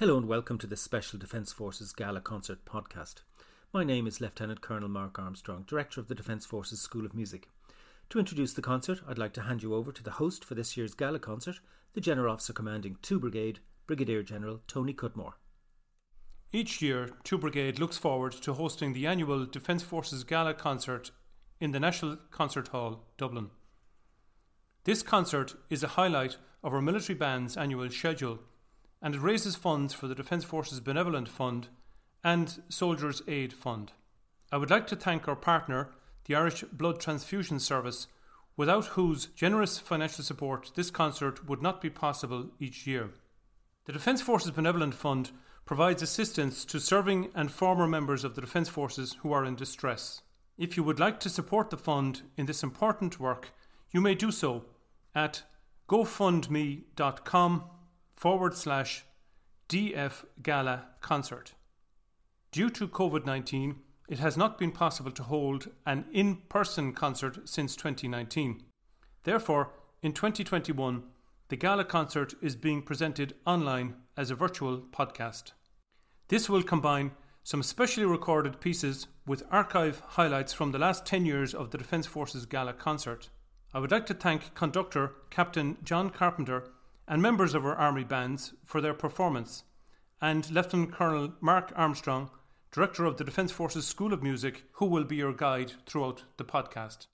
Hello and welcome to this special Defence Forces Gala Concert podcast. My name is Lieutenant Colonel Mark Armstrong, Director of the Defence Forces School of Music. To introduce the concert, I'd like to hand you over to the host for this year's Gala Concert, the General Officer Commanding 2 Brigade, Brigadier General Tony Cudmore. Each year, 2 Brigade looks forward to hosting the annual Defence Forces Gala Concert in the National Concert Hall, Dublin. This concert is a highlight of our military band's annual schedule and it raises funds for the Defence Forces Benevolent Fund and Soldiers Aid Fund. I would like to thank our partner, the Irish Blood Transfusion Service, without whose generous financial support this concert would not be possible each year. The Defence Forces Benevolent Fund provides assistance to serving and former members of the Defence Forces who are in distress. If you would like to support the fund in this important work, you may do so at gofundme.com forward slash DF Gala concert. Due to COVID 19, it has not been possible to hold an in person concert since 2019. Therefore, in 2021, the Gala concert is being presented online as a virtual podcast. This will combine some specially recorded pieces with archive highlights from the last 10 years of the Defence Forces Gala concert. I would like to thank conductor Captain John Carpenter and members of our Army bands for their performance, and Lieutenant Colonel Mark Armstrong, Director of the Defence Forces School of Music, who will be your guide throughout the podcast.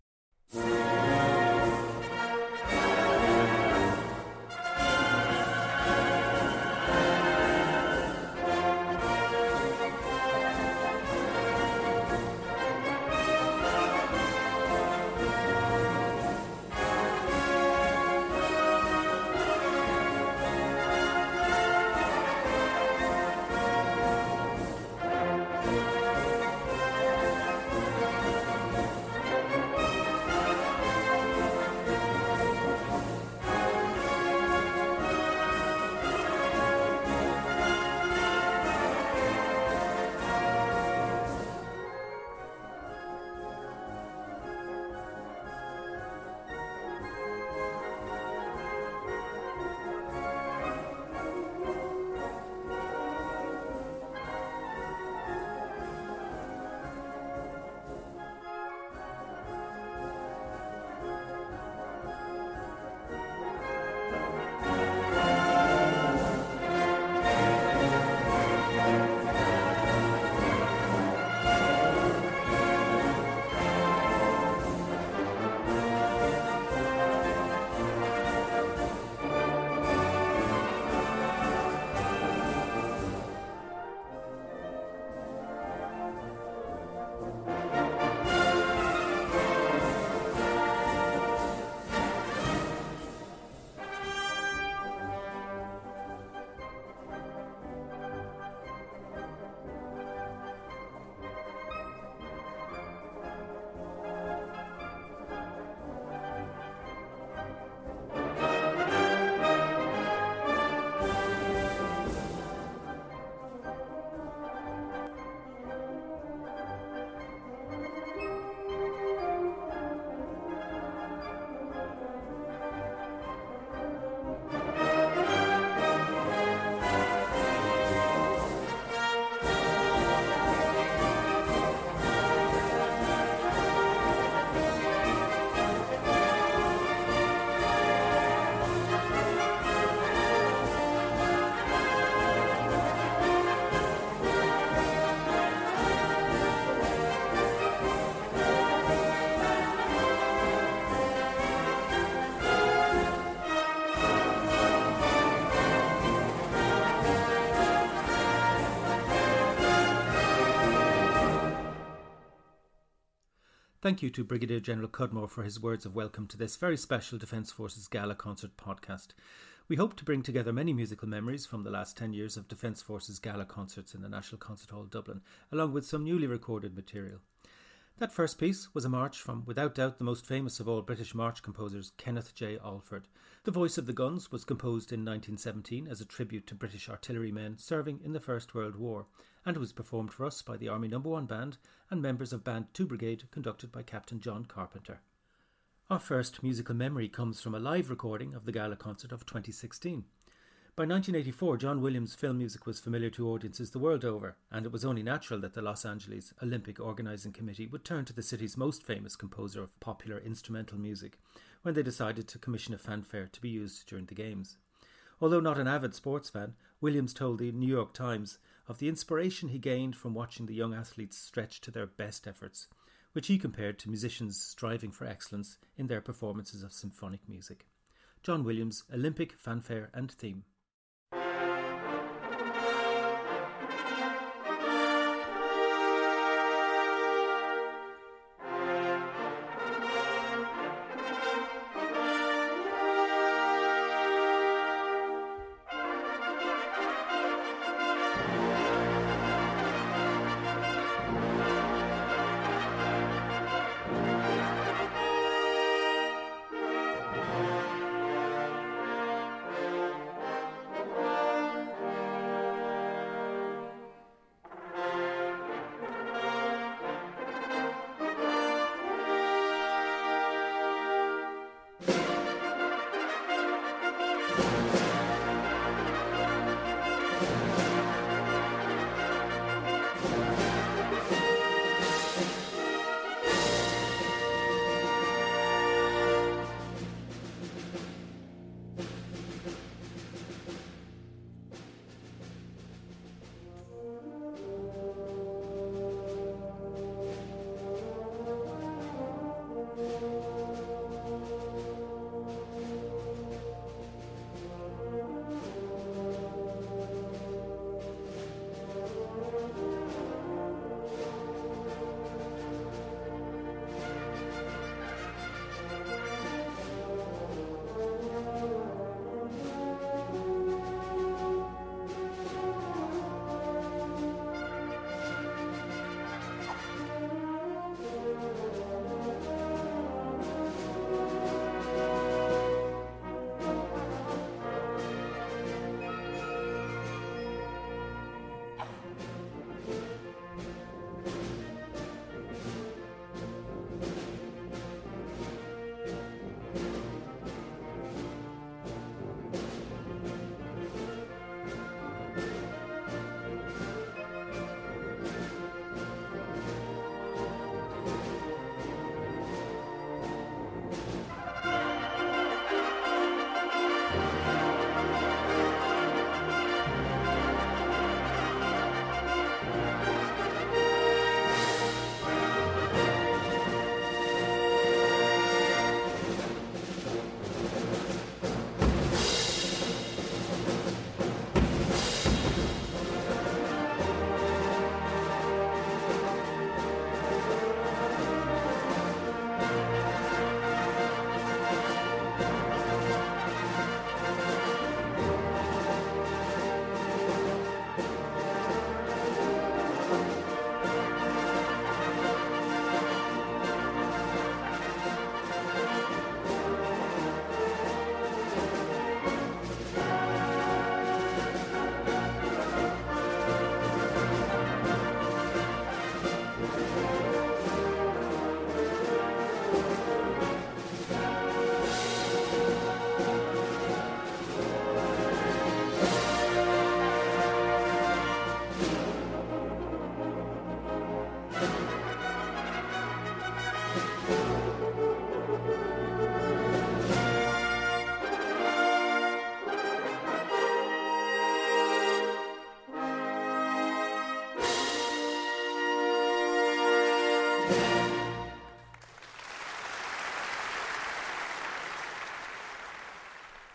Thank you to Brigadier General Cudmore for his words of welcome to this very special Defence Forces Gala Concert podcast. We hope to bring together many musical memories from the last 10 years of Defence Forces Gala concerts in the National Concert Hall Dublin, along with some newly recorded material. That first piece was a march from, without doubt, the most famous of all British march composers, Kenneth J. Alford. The Voice of the Guns was composed in 1917 as a tribute to British artillerymen serving in the First World War, and was performed for us by the Army Number no. 1 Band and members of Band 2 Brigade, conducted by Captain John Carpenter. Our first musical memory comes from a live recording of the gala concert of 2016. By 1984, John Williams' film music was familiar to audiences the world over, and it was only natural that the Los Angeles Olympic Organizing Committee would turn to the city's most famous composer of popular instrumental music when they decided to commission a fanfare to be used during the Games. Although not an avid sports fan, Williams told the New York Times of the inspiration he gained from watching the young athletes stretch to their best efforts, which he compared to musicians striving for excellence in their performances of symphonic music. John Williams' Olympic fanfare and theme.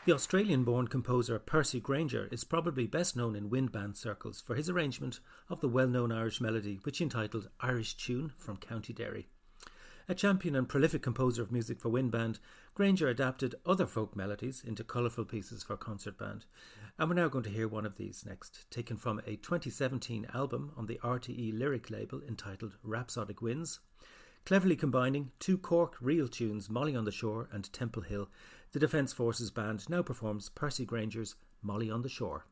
The Australian born composer Percy Grainger is probably best known in wind band circles for his arrangement of the well known Irish melody, which he entitled Irish Tune from County Derry. A champion and prolific composer of music for wind band, Grainger adapted other folk melodies into colourful pieces for concert band. And we're now going to hear one of these next, taken from a 2017 album on the RTE lyric label entitled Rhapsodic Winds. Cleverly combining two Cork reel tunes, Molly on the Shore and Temple Hill, the Defence Forces Band now performs Percy Grainger's Molly on the Shore.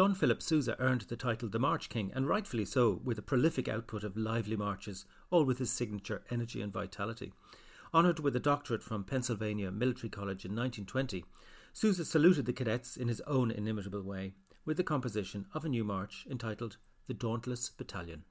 John Philip Sousa earned the title the March King, and rightfully so, with a prolific output of lively marches, all with his signature energy and vitality. Honoured with a doctorate from Pennsylvania Military College in 1920, Sousa saluted the cadets in his own inimitable way, with the composition of a new march entitled The Dauntless Battalion.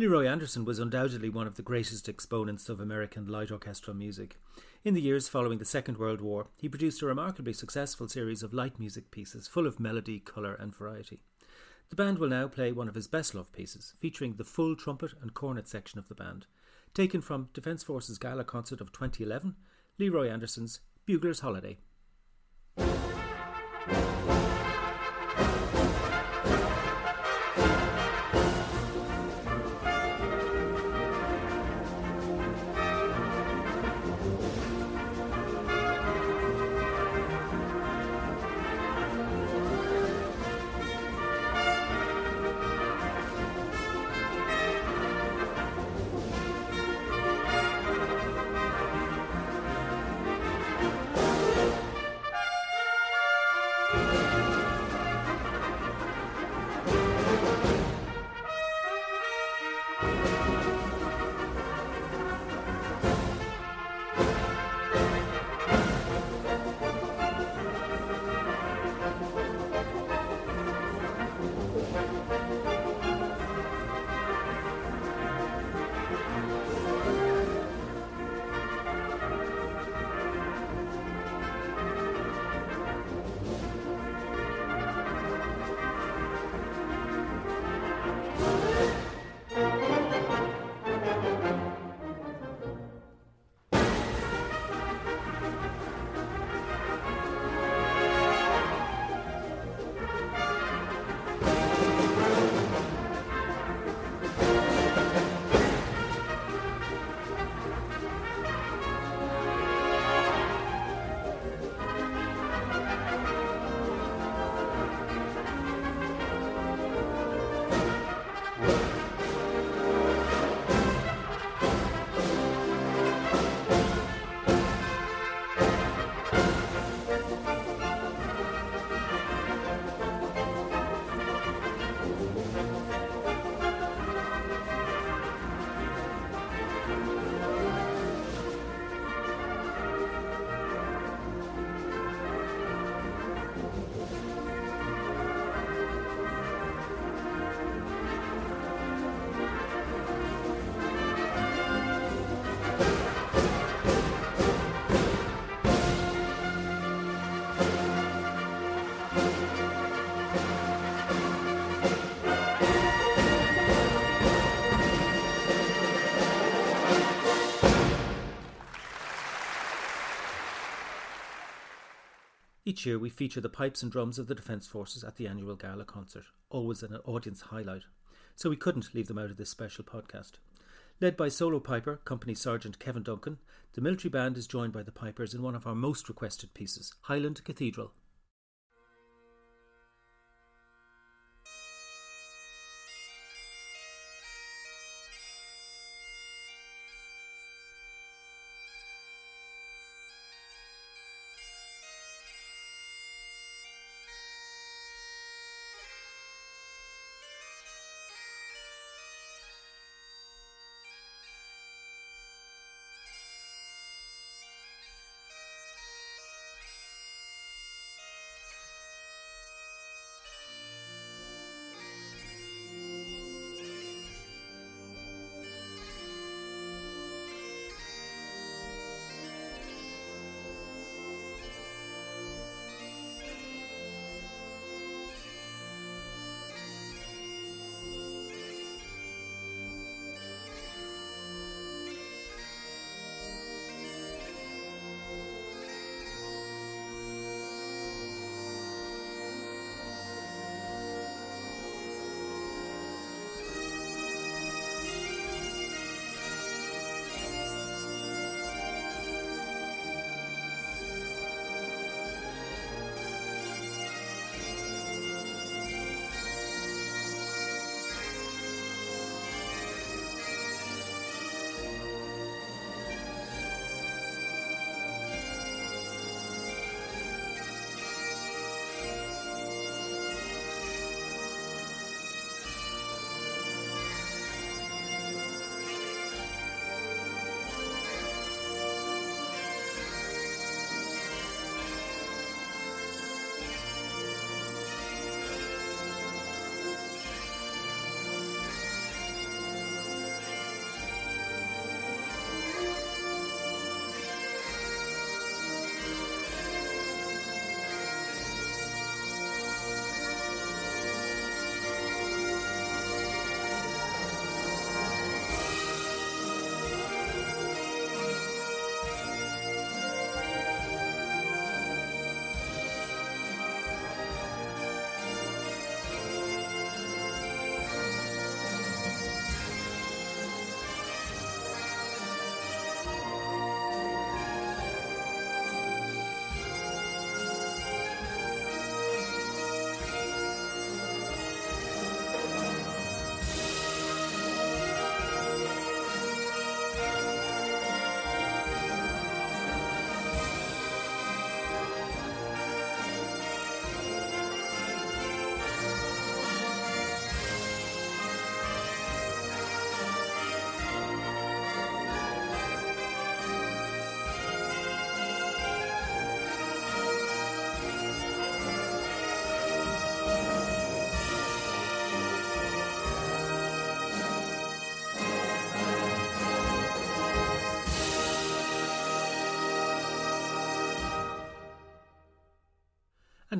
Leroy Anderson was undoubtedly one of the greatest exponents of American light orchestral music. In the years following the Second World War, he produced a remarkably successful series of light music pieces full of melody, colour, and variety. The band will now play one of his best loved pieces, featuring the full trumpet and cornet section of the band. Taken from Defence Forces Gala Concert of 2011, Leroy Anderson's Bugler's Holiday. Each year we feature the pipes and drums of the Defence Forces at the annual gala concert, always an audience highlight, so we couldn't leave them out of this special podcast. Led by solo piper, Company Sergeant Kevin Duncan, the military band is joined by the pipers in one of our most requested pieces, Highland Cathedral.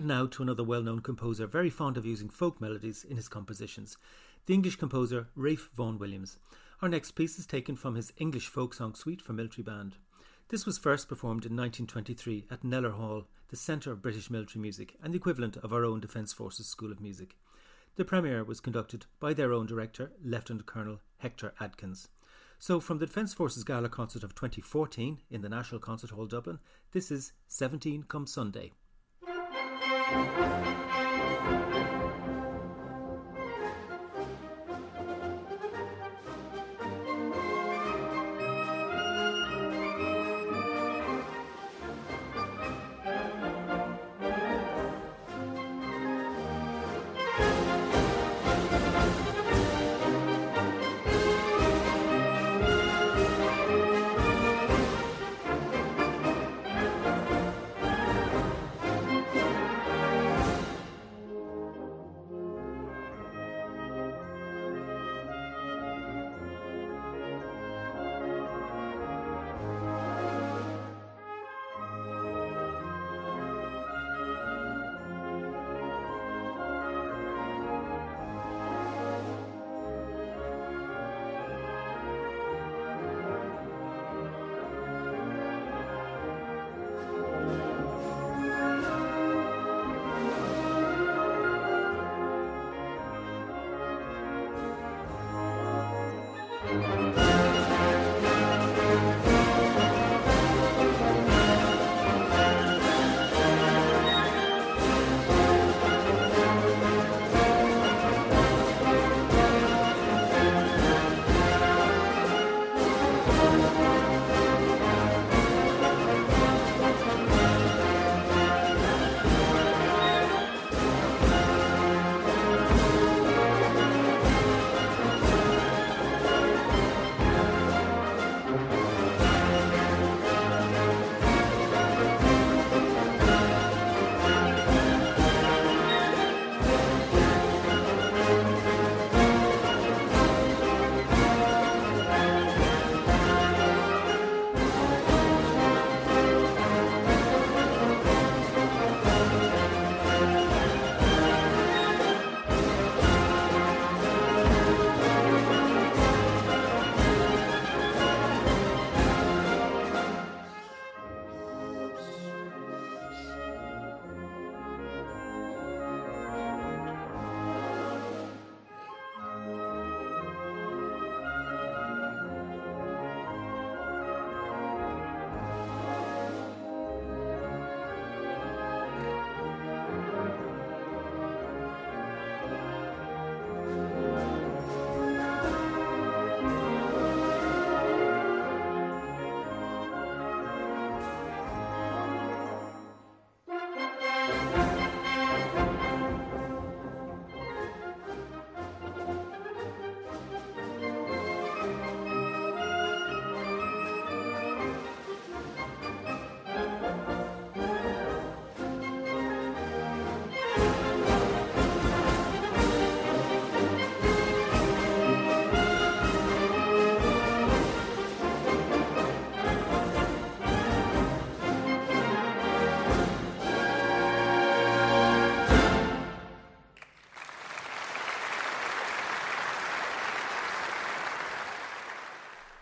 And now to another well known composer very fond of using folk melodies in his compositions, the English composer Ralph Vaughan Williams. Our next piece is taken from his English folk song suite for military band. This was first performed in 1923 at Kneller Hall, the centre of British military music and the equivalent of our own Defence Forces School of Music. The premiere was conducted by their own director, Lieutenant Colonel Hector Adkins. So, from the Defence Forces Gala Concert of 2014 in the National Concert Hall Dublin, this is 17 Come Sunday. Thank you.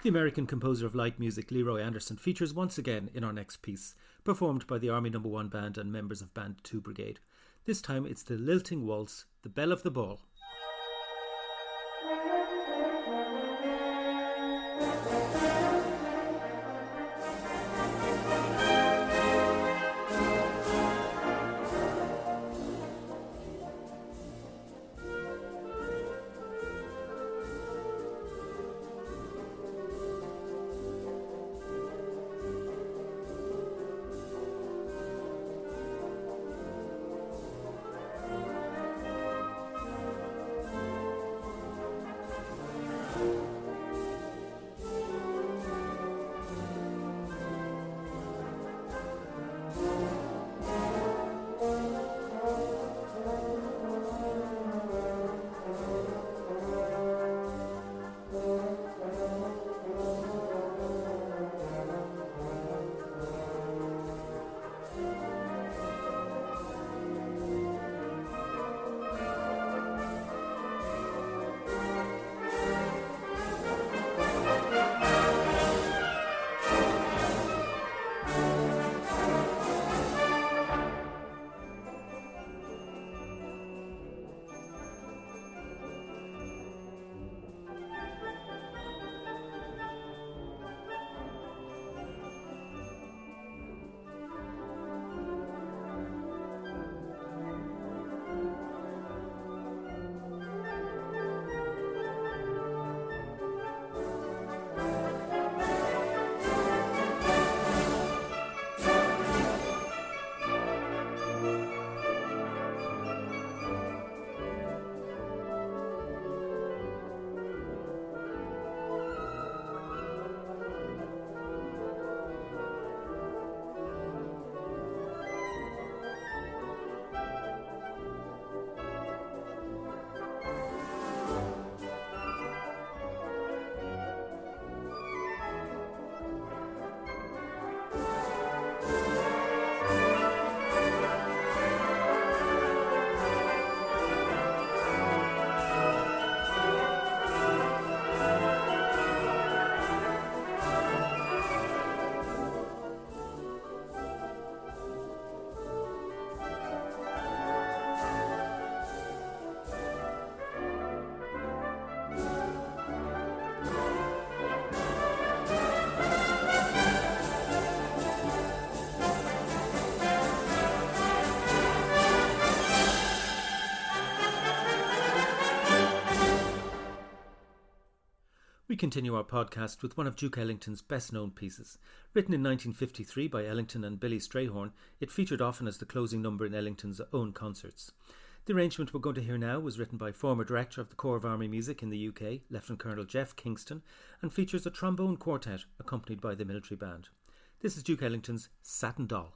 The American composer of light music Leroy Anderson features once again in our next piece, performed by the Army Number no. 1 Band and members of Band 2 Brigade. This time it's the lilting waltz, The Belle of the Ball. Continue our podcast with one of Duke Ellington's best known pieces. Written in 1953 by Ellington and Billy Strayhorn, it featured often as the closing number in Ellington's own concerts. The arrangement we're going to hear now was written by former director of the Corps of Army Music in the UK, Lieutenant Colonel Jeff Kingston, and features a trombone quartet accompanied by the military band. This is Duke Ellington's Satin Doll.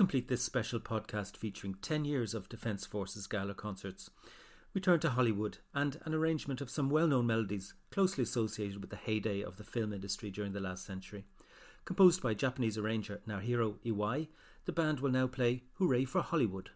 Complete this special podcast featuring 10 years of Defence Forces gala concerts, we turn to Hollywood and an arrangement of some well known melodies closely associated with the heyday of the film industry during the last century. Composed by Japanese arranger Naohiro Iwai, the band will now play Hooray for Hollywood.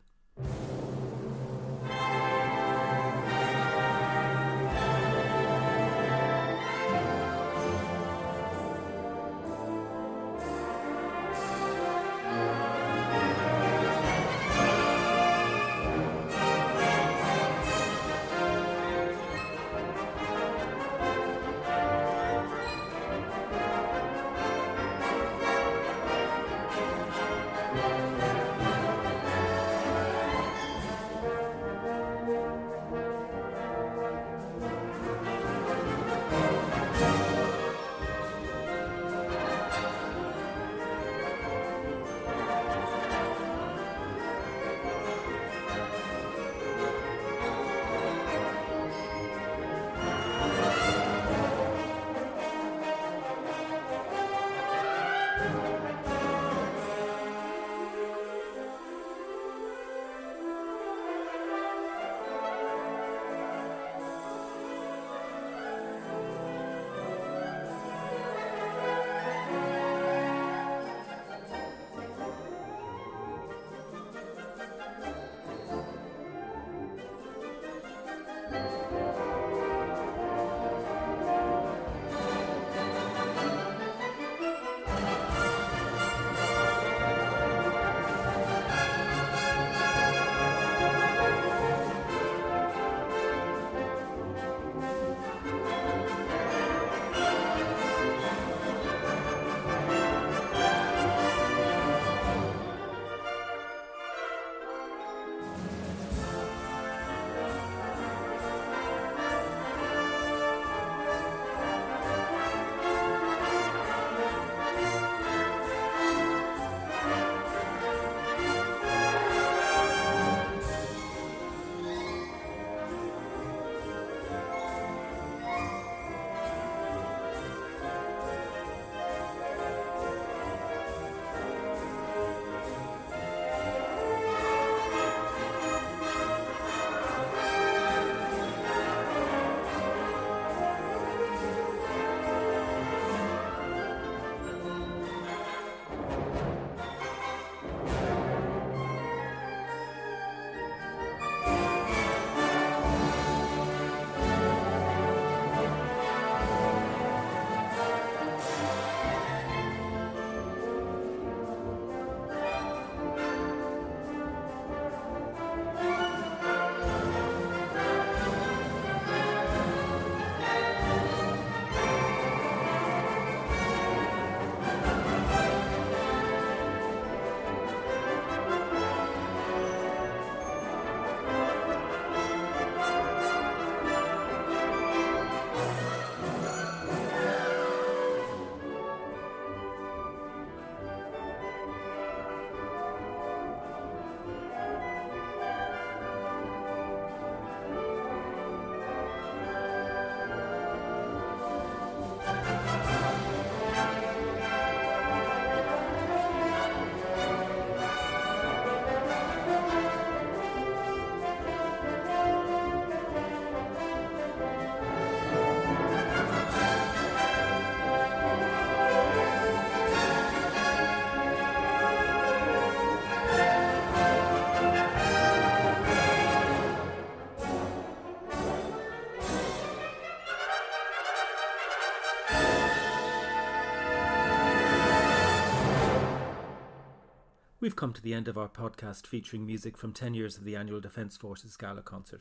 We've come to the end of our podcast featuring music from 10 years of the annual Defence Forces Gala concert.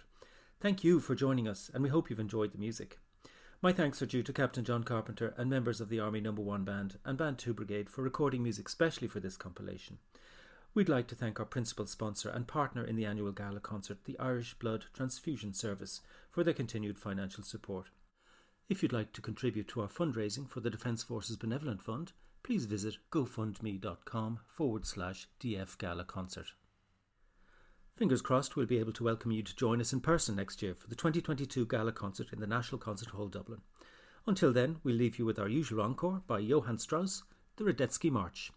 Thank you for joining us, and we hope you've enjoyed the music. My thanks are due to Captain John Carpenter and members of the Army Number no. 1 Band and Band 2 Brigade for recording music specially for this compilation. We'd like to thank our principal sponsor and partner in the annual gala concert, the Irish Blood Transfusion Service, for their continued financial support. If you'd like to contribute to our fundraising for the Defence Forces Benevolent Fund, please visit gofundme.com forward slash DF Gala Concert. Fingers crossed we'll be able to welcome you to join us in person next year for the 2022 Gala Concert in the National Concert Hall Dublin. Until then, we'll leave you with our usual encore by Johann Strauss, the Radetzky March.